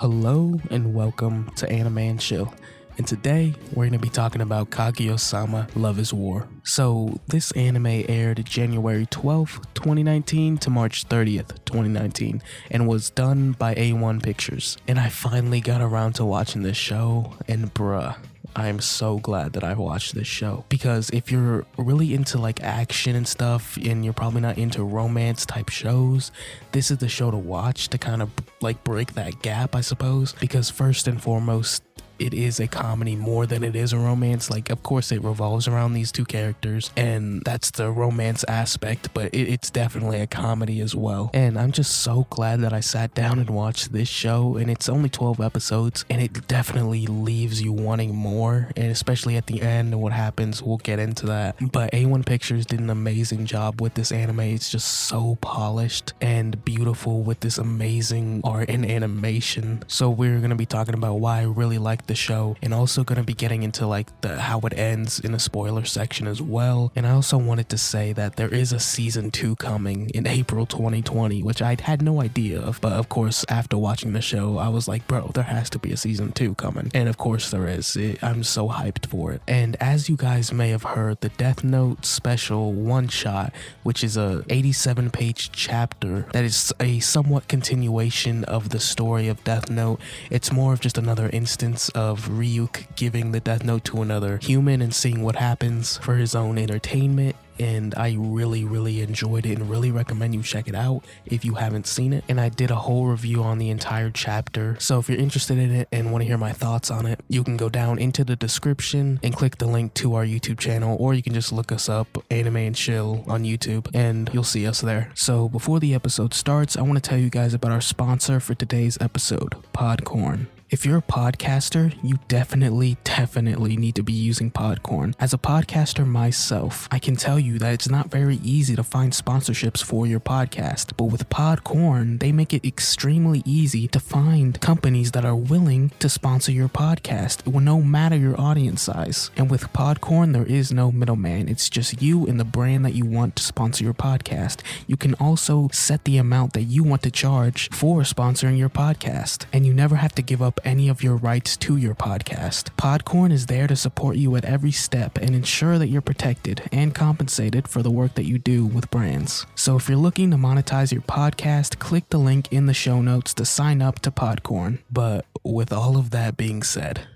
Hello and welcome to Anime and Chill. And today we're going to be talking about Kaguya-sama Love is War. So, this anime aired January 12th, 2019 to March 30th, 2019 and was done by A1 Pictures. And I finally got around to watching this show and bruh, I'm so glad that I watched this show because if you're really into like action and stuff and you're probably not into romance type shows, this is the show to watch to kind of like break that gap, I suppose. Because first and foremost, it is a comedy more than it is a romance. Like, of course, it revolves around these two characters, and that's the romance aspect, but it, it's definitely a comedy as well. And I'm just so glad that I sat down and watched this show, and it's only 12 episodes, and it definitely leaves you wanting more, and especially at the end and what happens, we'll get into that. But A1 Pictures did an amazing job with this anime. It's just so polished and beautiful with this amazing art and animation. So, we're going to be talking about why I really like the show and also going to be getting into like the how it ends in a spoiler section as well. And i also wanted to say that there is a season 2 coming in april 2020 which i had no idea of. But of course after watching the show i was like bro there has to be a season 2 coming. And of course there is. It, i'm so hyped for it. And as you guys may have heard the death note special one shot which is a 87 page chapter that is a somewhat continuation of the story of death note. It's more of just another instance of Ryuk giving the death note to another human and seeing what happens for his own entertainment and I really, really enjoyed it and really recommend you check it out if you haven't seen it. And I did a whole review on the entire chapter. So if you're interested in it and want to hear my thoughts on it, you can go down into the description and click the link to our YouTube channel, or you can just look us up, Anime and Chill, on YouTube, and you'll see us there. So before the episode starts, I want to tell you guys about our sponsor for today's episode, Podcorn. If you're a podcaster, you definitely, definitely need to be using Podcorn. As a podcaster myself, I can tell you that it's not very easy to find sponsorships for your podcast. But with Podcorn, they make it extremely easy to find companies that are willing to sponsor your podcast, It will no matter your audience size. And with Podcorn, there is no middleman. It's just you and the brand that you want to sponsor your podcast. You can also set the amount that you want to charge for sponsoring your podcast, and you never have to give up any of your rights to your podcast. Podcorn is there to support you at every step and ensure that you're protected and compensated for the work that you do with brands. So if you're looking to monetize your podcast, click the link in the show notes to sign up to Podcorn. But with all of that being said,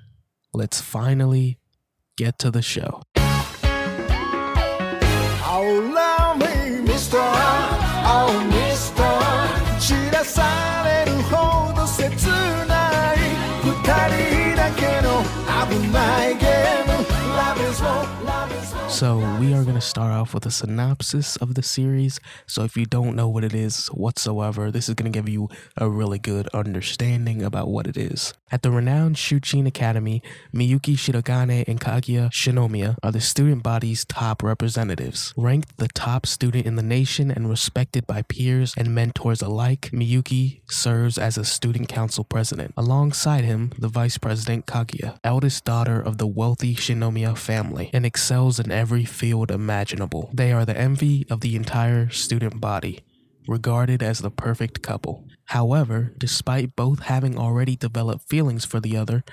let's finally get to the show. Oh, love me, Mr. Oh, Mr. 知らされるほど切ない 二人だけの危ない so, we are going to start off with a synopsis of the series. So, if you don't know what it is whatsoever, this is going to give you a really good understanding about what it is. At the renowned Shuchiin Academy, Miyuki Shirogane and Kaguya Shinomiya are the student body's top representatives. Ranked the top student in the nation and respected by peers and mentors alike, Miyuki serves as a student council president. Alongside him, the vice president Kaguya, eldest daughter of the wealthy Shinomiya family, and excels in every field imaginable. They are the envy of the entire student body, regarded as the perfect couple. However, despite both having already developed feelings for the other,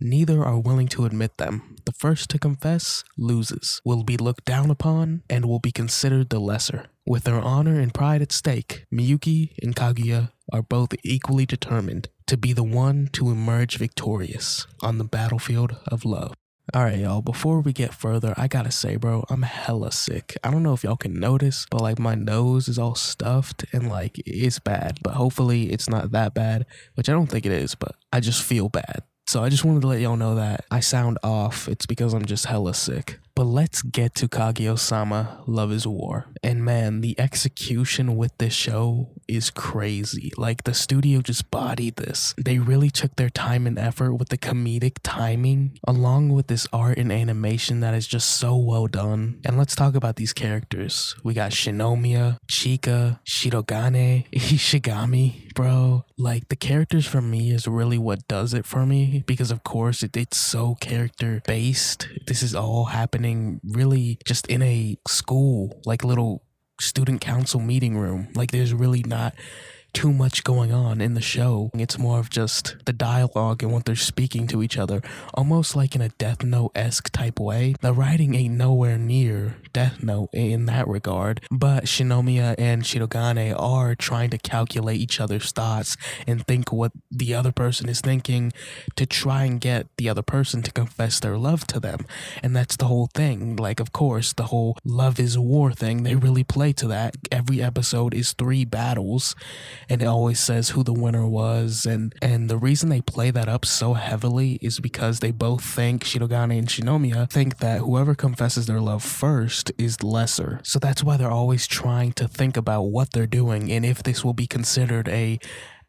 neither are willing to admit them. The first to confess loses, will be looked down upon, and will be considered the lesser. With their honor and pride at stake, Miyuki and Kaguya are both equally determined to be the one to emerge victorious on the battlefield of love. All right, y'all, before we get further, I gotta say, bro, I'm hella sick. I don't know if y'all can notice, but like my nose is all stuffed and like it's bad, but hopefully it's not that bad, which I don't think it is, but I just feel bad. So I just wanted to let y'all know that I sound off. It's because I'm just hella sick. But let's get to Kaguya-sama Love is War. And man, the execution with this show is crazy. Like the studio just bodied this. They really took their time and effort with the comedic timing along with this art and animation that is just so well done. And let's talk about these characters. We got Shinomiya, Chika, Shirogane, Ishigami, bro. Like the characters for me is really what does it for me because of course it, it's so character based. This is all happening really just in a school, like little student council meeting room. Like there's really not too much going on in the show. It's more of just the dialogue and what they're speaking to each other, almost like in a Death Note esque type way. The writing ain't nowhere near Death Note in that regard, but Shinomiya and Shirogane are trying to calculate each other's thoughts and think what the other person is thinking to try and get the other person to confess their love to them. And that's the whole thing. Like, of course, the whole love is war thing, they really play to that. Every episode is three battles, and it always says who the winner was. And, and the reason they play that up so heavily is because they both think, Shirogane and Shinomiya, think that whoever confesses their love first is lesser. So that's why they're always trying to think about what they're doing and if this will be considered a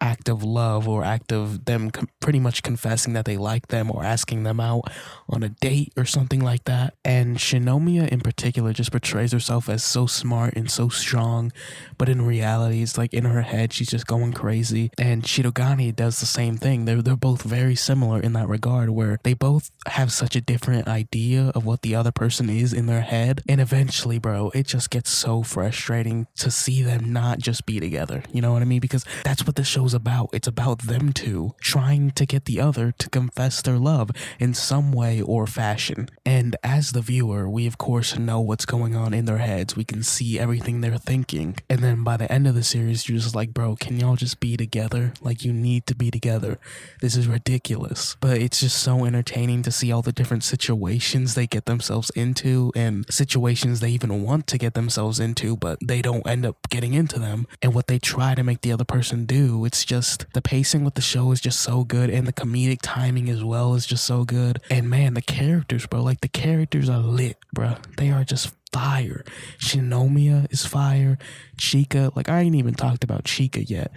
act of love or act of them com- pretty much confessing that they like them or asking them out on a date or something like that. And Shinomiya in particular just portrays herself as so smart and so strong, but in reality, it's like in her head, she's just going crazy. And Shirogane does the same thing. They're, they're both very similar in that regard, where they both have such a different idea of what the other person is in their head. And eventually, bro, it just gets so frustrating to see them not just be together. You know what I mean? Because that's what the show's about. It's about them two trying to get the other to confess their love in some way or fashion. And as the viewer, we of course know what's going on in their heads. We can see everything they're thinking. And then by the end of the series, you're just like, bro, can y'all just be together? Like, you need to be together. This is ridiculous. But it's just so entertaining to see all the different situations they get themselves into and situations they even want to get themselves into, but they don't end up getting into them. And what they try to make the other person do. It's just the pacing with the show is just so good, and the comedic timing as well is just so good. And man, the characters, bro, like the characters are lit, bro. They are just fire. Shinomiya is fire. Chika, like I ain't even talked about Chika yet.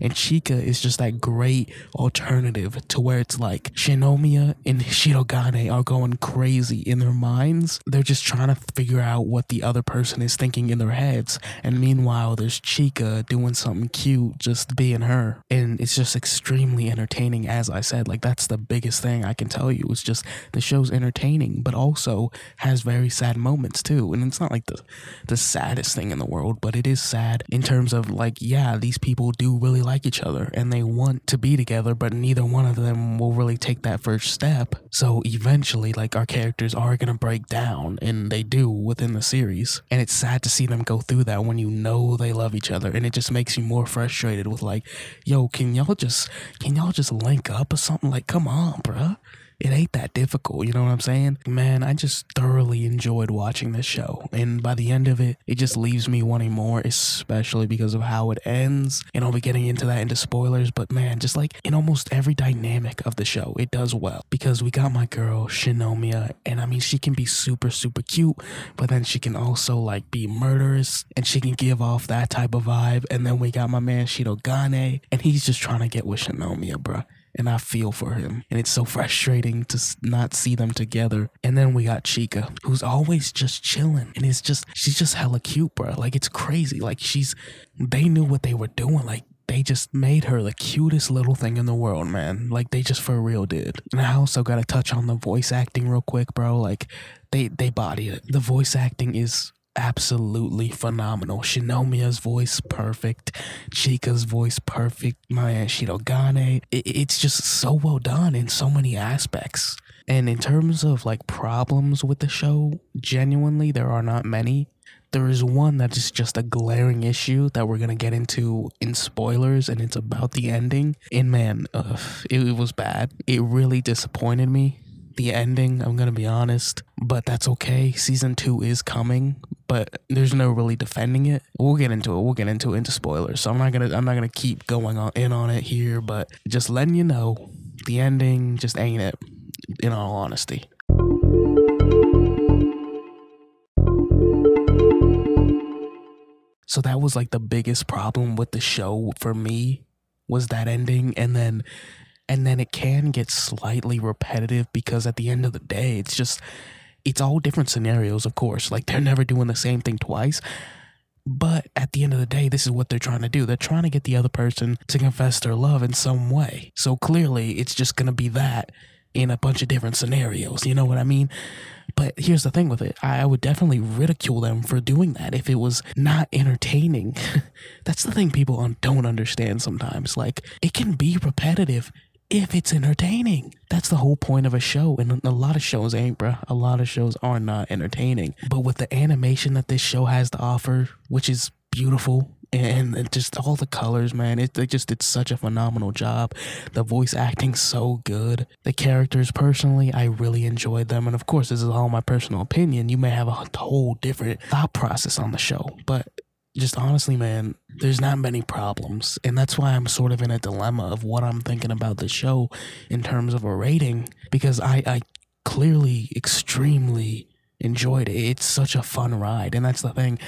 And Chika is just that great alternative to where it's like Shinomiya and Shirogane are going crazy in their minds. They're just trying to figure out what the other person is thinking in their heads. And meanwhile, there's Chika doing something cute, just being her. And it's just extremely entertaining, as I said. Like that's the biggest thing I can tell you. It's just the show's entertaining, but also has very sad moments too. And it's not like the the saddest thing in the world, but it is sad in terms of like, yeah, these people do really like each other and they want to be together, but neither one of them will really take that first step. So eventually, like, our characters are gonna break down, and they do within the series. And it's sad to see them go through that when you know they love each other, and it just makes you more frustrated with like, yo, can y'all just can y'all just link up or something? Like, come on, bruh it ain't that difficult. You know what I'm saying? Man, I just thoroughly enjoyed watching this show. And by the end of it, it just leaves me wanting more, especially because of how it ends. And I'll be getting into that into spoilers, but man, just like in almost every dynamic of the show, it does well. Because we got my girl, Shinomiya, and I mean, she can be super, super cute, but then she can also like be murderous and she can give off that type of vibe. And then we got my man, Shirogane, and he's just trying to get with Shinomiya, bruh and I feel for him. And it's so frustrating to not see them together. And then we got Chika, who's always just chilling, and it's just she's just hella cute, bro. Like it's crazy. Like she's they knew what they were doing. Like they just made her the cutest little thing in the world, man. Like they just for real did. And I also gotta touch on the voice acting real quick, bro. Like they they body it. The voice acting is absolutely phenomenal. Shinomiya's voice perfect, Chika's voice perfect, Maya Shirogane. It, it's just so well done in so many aspects. And in terms of like problems with the show, genuinely there are not many. There is one that is just a glaring issue that we're gonna get into in spoilers, and it's about the ending. And man, ugh, it, it was bad. It really disappointed me the ending, I'm gonna be honest, but that's okay. Season two is coming, but there's no really defending it. We'll get into it. We'll get into it into spoilers. So I'm not gonna I'm not gonna keep going on in on it here, but just letting you know the ending just ain't it, in all honesty. So that was like the biggest problem with the show for me was that ending and then and then it can get slightly repetitive because at the end of the day it's just it's all different scenarios of course like they're never doing the same thing twice but at the end of the day this is what they're trying to do they're trying to get the other person to confess their love in some way so clearly it's just going to be that in a bunch of different scenarios. You know what I mean? But here's the thing with it I would definitely ridicule them for doing that if it was not entertaining. That's the thing people don't understand sometimes. Like, it can be repetitive if it's entertaining. That's the whole point of a show. And a lot of shows ain't, bruh. A lot of shows are not entertaining. But with the animation that this show has to offer, which is beautiful, and just all the colors, man. It they just did such a phenomenal job. The voice acting so good. The characters, personally, I really enjoyed them. And of course, this is all my personal opinion. You may have a whole different thought process on the show, but just honestly, man, there's not many problems. And that's why I'm sort of in a dilemma of what I'm thinking about the show in terms of a rating because I, I clearly extremely enjoyed it. It's such a fun ride. And that's the thing.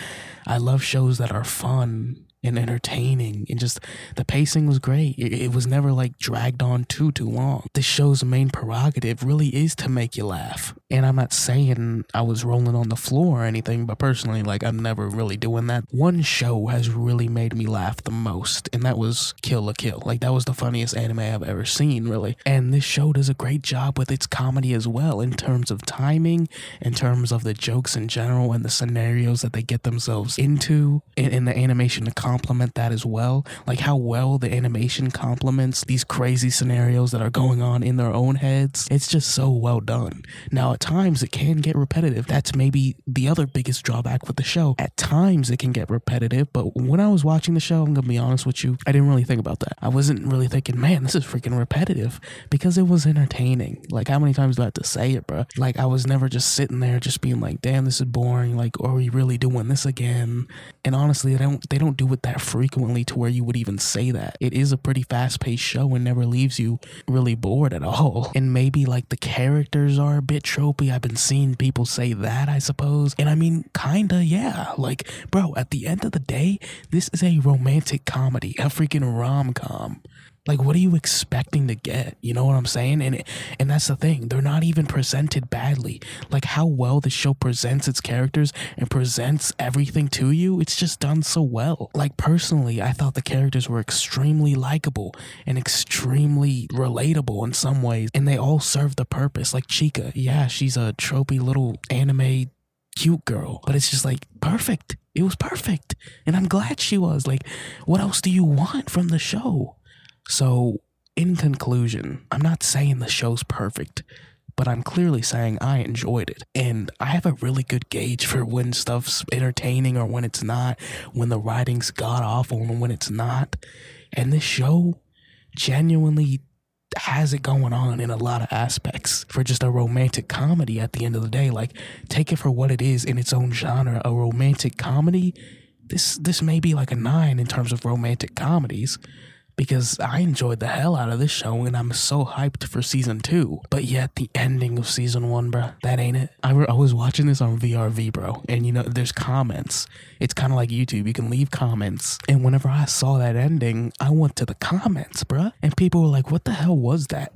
I love shows that are fun and entertaining and just the pacing was great. It, it, was never like dragged on too too long. This show's main prerogative really is to make you laugh. And i'm not saying i was rolling on the floor or anything but personally like i'm never really doing that. One show has really made me laugh the most and that was kill la kill. Like that was the funniest anime i've ever seen really. And this show does a great job with its comedy as well in terms of timing in terms of the jokes in general and the scenarios that they get themselves into in, in the animation to complement that as well. Like how well the animation complements these crazy scenarios that are going on in their own heads. It's just so well done. Now, at times it can get repetitive. That's maybe the other biggest drawback with the show. At times it can get repetitive, but when I was watching the show, I'm gonna be honest with you, I didn't really think about that. I wasn't really thinking, man, this is freaking repetitive because it was entertaining. Like, how many times do I have to say it, bro? Like, I was never just sitting there just being like, damn, this is boring. Like, are we really doing this again? And honestly, they don't they don't do that frequently to where you would even say that. It is a pretty fast paced show and never leaves you really bored at all. And maybe like the characters are a bit tropey. I've been seeing people say that, I suppose. And I mean, kinda, yeah. Like, bro, at the end of the day, this is a romantic comedy, a freaking rom com. Like, what are you expecting to get? You know what I'm saying? And and that's the thing. They're not even presented badly. Like how well the show presents its characters and presents everything to you. It's just done so well. Like personally, I thought the characters were extremely likable and extremely relatable in some ways, and they all serve the purpose. Like Chika, yeah, she's a tropey little anime cute girl, but it's just like perfect. It was perfect. And I'm glad she was. Like, what else do you want from the show? So, in conclusion, I'm not saying the show's perfect, but I'm clearly saying I enjoyed it. And I have a really good gauge for when stuff's entertaining or when it's not, when the writing's god awful and when it's not. And this show genuinely has it going on in a lot of aspects for just a romantic comedy at the end of the day. Like, take it for what it is in its own genre, a romantic comedy. This this may be like a nine in terms of romantic comedies, because I enjoyed the hell out of this show and I'm so hyped for season two. But yet, the ending of season one, bro, that ain't it. I, re- I was watching this on VRV, bro, and you know, there's comments. It's kind of like YouTube, you can leave comments. And whenever I saw that ending, I went to the comments, bro, and people were like, what the hell was that?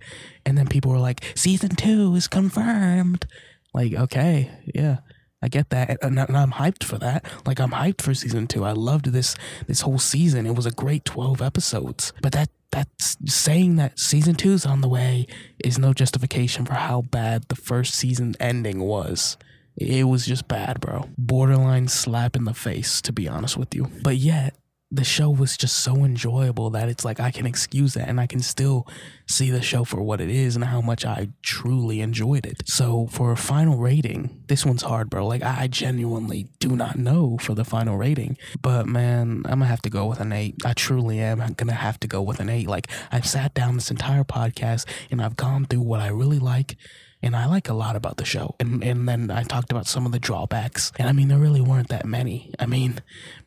And then people were like, season two is confirmed. Like, okay, yeah. I get that, and, I'm hyped for that. Like I'm hyped for season two. I loved this this whole season. It was a great twelve episodes. But that that's saying that season two's on the way is no justification for how bad the first season ending was. It was just bad, bro. Borderline slap in the face, to be honest with you. But yet, the show was just so enjoyable that it's like I can excuse that and I can still see the show for what it is and how much I truly enjoyed it. So for a final rating, this one's hard, bro. Like I genuinely do not know for the final rating, but man, I'm gonna have to go with an eight. I truly am gonna have to go with an eight. Like I've sat down this entire podcast and I've gone through what I really like and I like a lot about the show. And and then I talked about some of the drawbacks, and I mean there really weren't that many. I mean,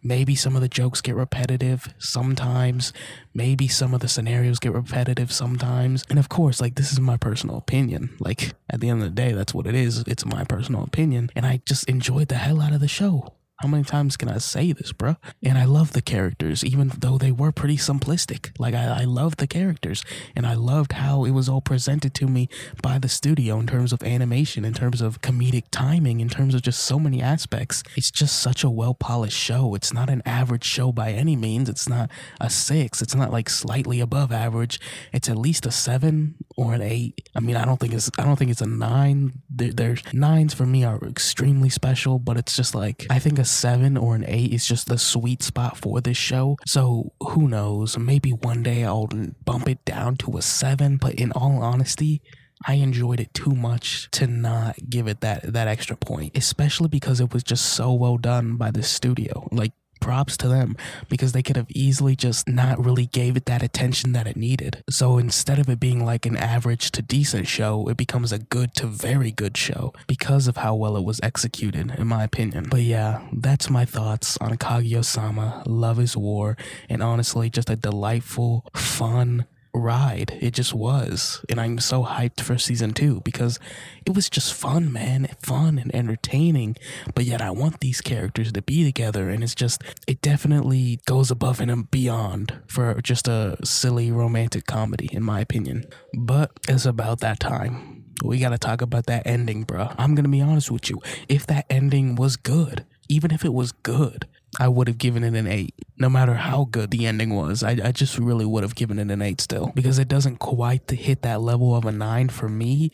maybe some of the jokes get repetitive sometimes, maybe some of the scenarios get repetitive sometimes, and of course, like this is my personal opinion. Like at the end of the day, that's what it is. It's my personal opinion, and I just enjoyed the hell out of the show. How many times can I say this, bro? And I love the characters, even though they were pretty simplistic. Like, I, I loved the characters, and I loved how it was all presented to me by the studio in terms of animation, in terms of comedic timing, in terms of just so many aspects. It's just such a well polished show. It's not an average show by any means. It's not a six, it's not like slightly above average. It's at least a seven or an eight. I mean, I don't think it's I don't think it's a nine. There, there's nines for me are extremely special, but it's just like I think a seven or an eight is just the sweet spot for this show. So who knows? Maybe one day I'll bump it down to a seven. But in all honesty, I enjoyed it too much to not give it that that extra point, especially because it was just so well done by the studio. Like props to them because they could have easily just not really gave it that attention that it needed. So instead of it being like an average to decent show, it becomes a good to very good show because of how well it was executed, in my opinion. But yeah, that's my thoughts on Kaguya-sama, Love is War, and honestly, just a delightful, fun, ride. It just was. And I'm so hyped for season two because it was just fun, man. Fun and entertaining. But yet I want these characters to be together. And it's just, it definitely goes above and beyond for just a silly romantic comedy, in my opinion. But it's about that time. We gotta talk about that ending, bruh. I'm gonna be honest with you. If that ending was good, even if it was good, I would have given it an eight. No matter how good the ending was, I, I just really would have given it an eight still because it doesn't quite hit that level of a nine for me.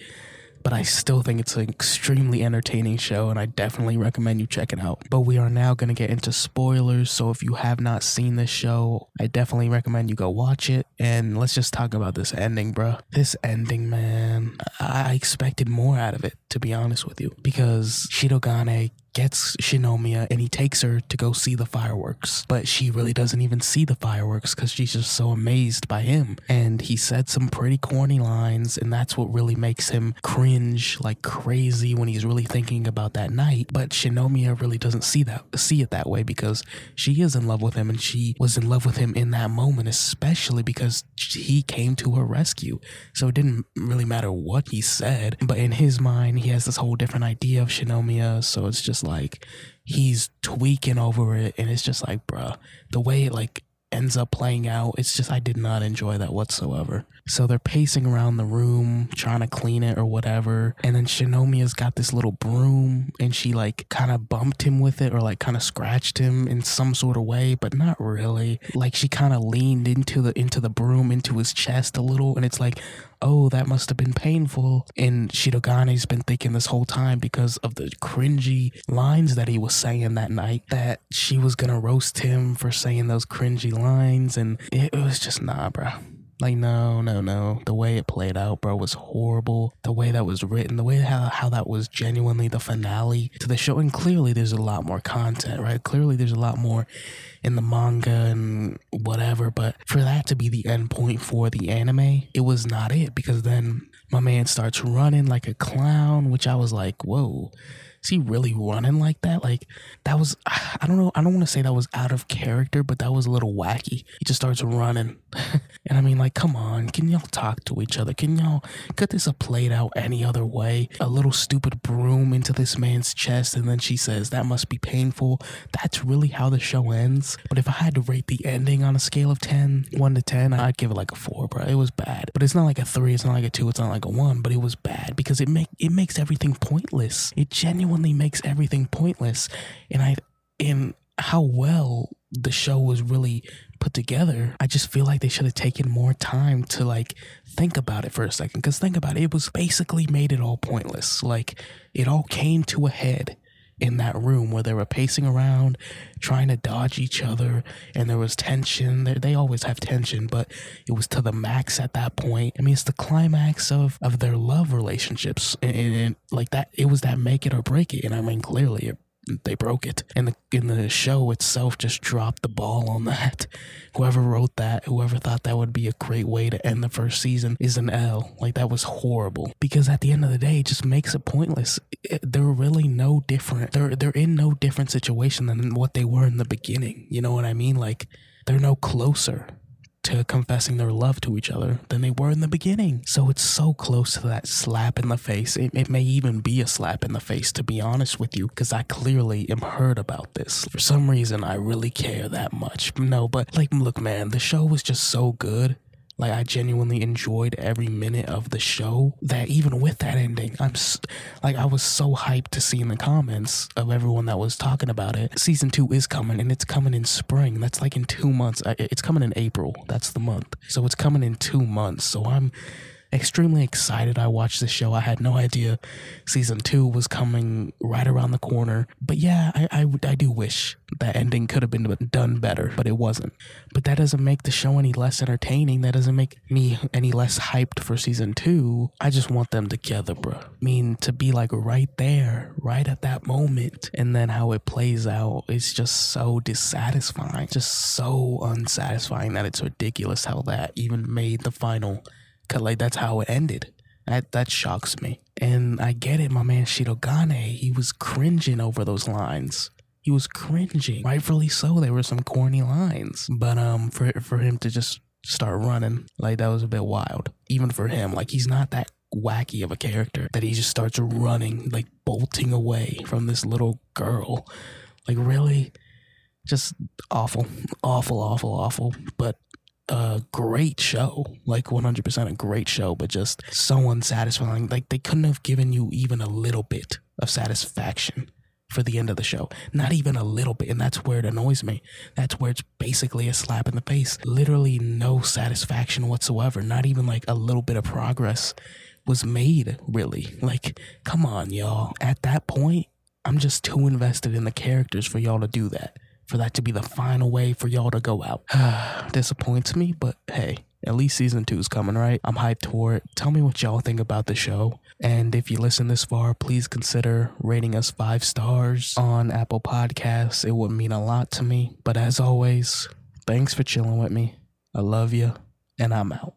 But I still think it's an extremely entertaining show, and I definitely recommend you check it out. But we are now going to get into spoilers, so if you have not seen this show, I definitely recommend you go watch it. And let's just talk about this ending, bro. This ending, man, I expected more out of it, to be honest with you, because Shirogane gets Shinomiya and he takes her to go see the fireworks. But she really doesn't even see the fireworks because she's just so amazed by him. And he said some pretty corny lines, and that's what really makes him cringe like crazy when he's really thinking about that night. But Shinomiya really doesn't see that see it that way because she is in love with him and she was in love with him in that moment, especially because he came to her rescue. So it didn't really matter what he said. But in his mind, he has this whole different idea of Shinomiya. So it's just like he's tweaking over it and it's just like bruh the way it like ends up playing out it's just i did not enjoy that whatsoever. So they're pacing around the room trying to clean it or whatever and then shinomiya's got this little broom and she like kind of bumped him with it or like kind of scratched him in some sort of way but not really. Like she kind of leaned into the into the broom into his chest a little and it's like oh, that must have been painful. And Shirogane's been thinking this whole time because of the cringy lines that he was saying that night that she was gonna roast him for saying those cringy lines. And it, it was just, nah, bro. Like, no, no, no. The way it played out, bro, was horrible. The way that was written, the way how, how that was genuinely the finale to the show. And clearly, there's a lot more content, right? Clearly, there's a lot more in the manga and whatever. But for that to be the end point for the anime, it was not it because then my man starts running like a clown, which I was like, whoa is he really running like that? Like that was I don't know, I don't want to say that was out of character, but that was a little wacky. He just starts running. and I mean like come on, can y'all talk to each other? Can y'all could this played out any other way? A little stupid broom into this man's chest and then she says that must be painful. That's really how the show ends. But if I had to rate the ending on a scale of 10, 1 to 10, I'd give it like a 4, bro. It was bad. But it's not like a 3, it's not like a 2, it's not like a 1, but it was bad because it make it makes everything pointless. It genuinely genuinely makes everything pointless. And I, in how well the show was really put together, I just feel like they should have taken more time to like think about it for a second. Because think about it, it was basically made it all pointless. Like it all came to a head in that room where they were pacing around trying to dodge each other and there was tension. They, they always have tension but it was to the max at that point. I mean it's the climax of of their love relationships and, and, and like that it was that make it or break it. And i mean clearly it they broke it. And the in the show itself just dropped the ball on that. Whoever wrote that, whoever thought that would be a great way to end the first season is an L. Like that was horrible. Because at the end of the day, it just makes it pointless. Eh, it, they're really no different. They're they're in no different situation than what they were in the beginning. You know what I mean? Like they're no closer to confessing their love to each other than they were in the beginning. So it's so close to that slap in the face. It, it may even be a slap in the face, to be honest with you, because I clearly am hurt about this. For some reason, I really care that much. No, but like, look, man, the show was just so good like I genuinely enjoyed every minute of the show. That even with that ending, I'm like I was so hyped to see in the comments of everyone that was talking about it. Season two is coming, and it's coming in spring. That's like in two months. It's coming in April. That's the month. So it's coming in two months. So I'm extremely excited I watched this show. I had no idea season two was coming right around the corner. But yeah, I, I, I do wish that ending could have been done better, but it wasn't. But that doesn't make the show any less entertaining. That doesn't make me any less hyped for season two. I just want them together, bro. I mean, to be like right there, right at that moment, and then how it plays out is just so dissatisfying, just so unsatisfying that it's ridiculous how that even made the final. Like that's how it ended. That that shocks me. And I get it, my man Shirogane, he was cringing over those lines. He was cringing. Rightfully so. There were some corny lines. But um for for him to just start running, like that was a bit wild. Even for him. Like he's not that wacky of a character that he just starts running, like bolting away from this little girl. Like really? Just awful. Awful, awful, awful. But a great show, like 100% a great show, but just so unsatisfying. Like they couldn't have given you even a little bit of satisfaction for the end of the show. Not even a little bit. And that's where it annoys me. That's where it's basically a slap in the face. Literally no satisfaction whatsoever. Not even like a little bit of progress was made, really. Like, come on, y'all. At that point, I'm just too invested in the characters for y'all to do that for that to be the final way for y'all to go out. Disappoints me, but hey, at least season two is coming, right? I'm hyped for it. Tell me what y'all think about the show. And if you listen this far, please consider rating us five stars on Apple Podcasts. It would mean a lot to me. But as always, thanks for chilling with me. I love you, and I'm out.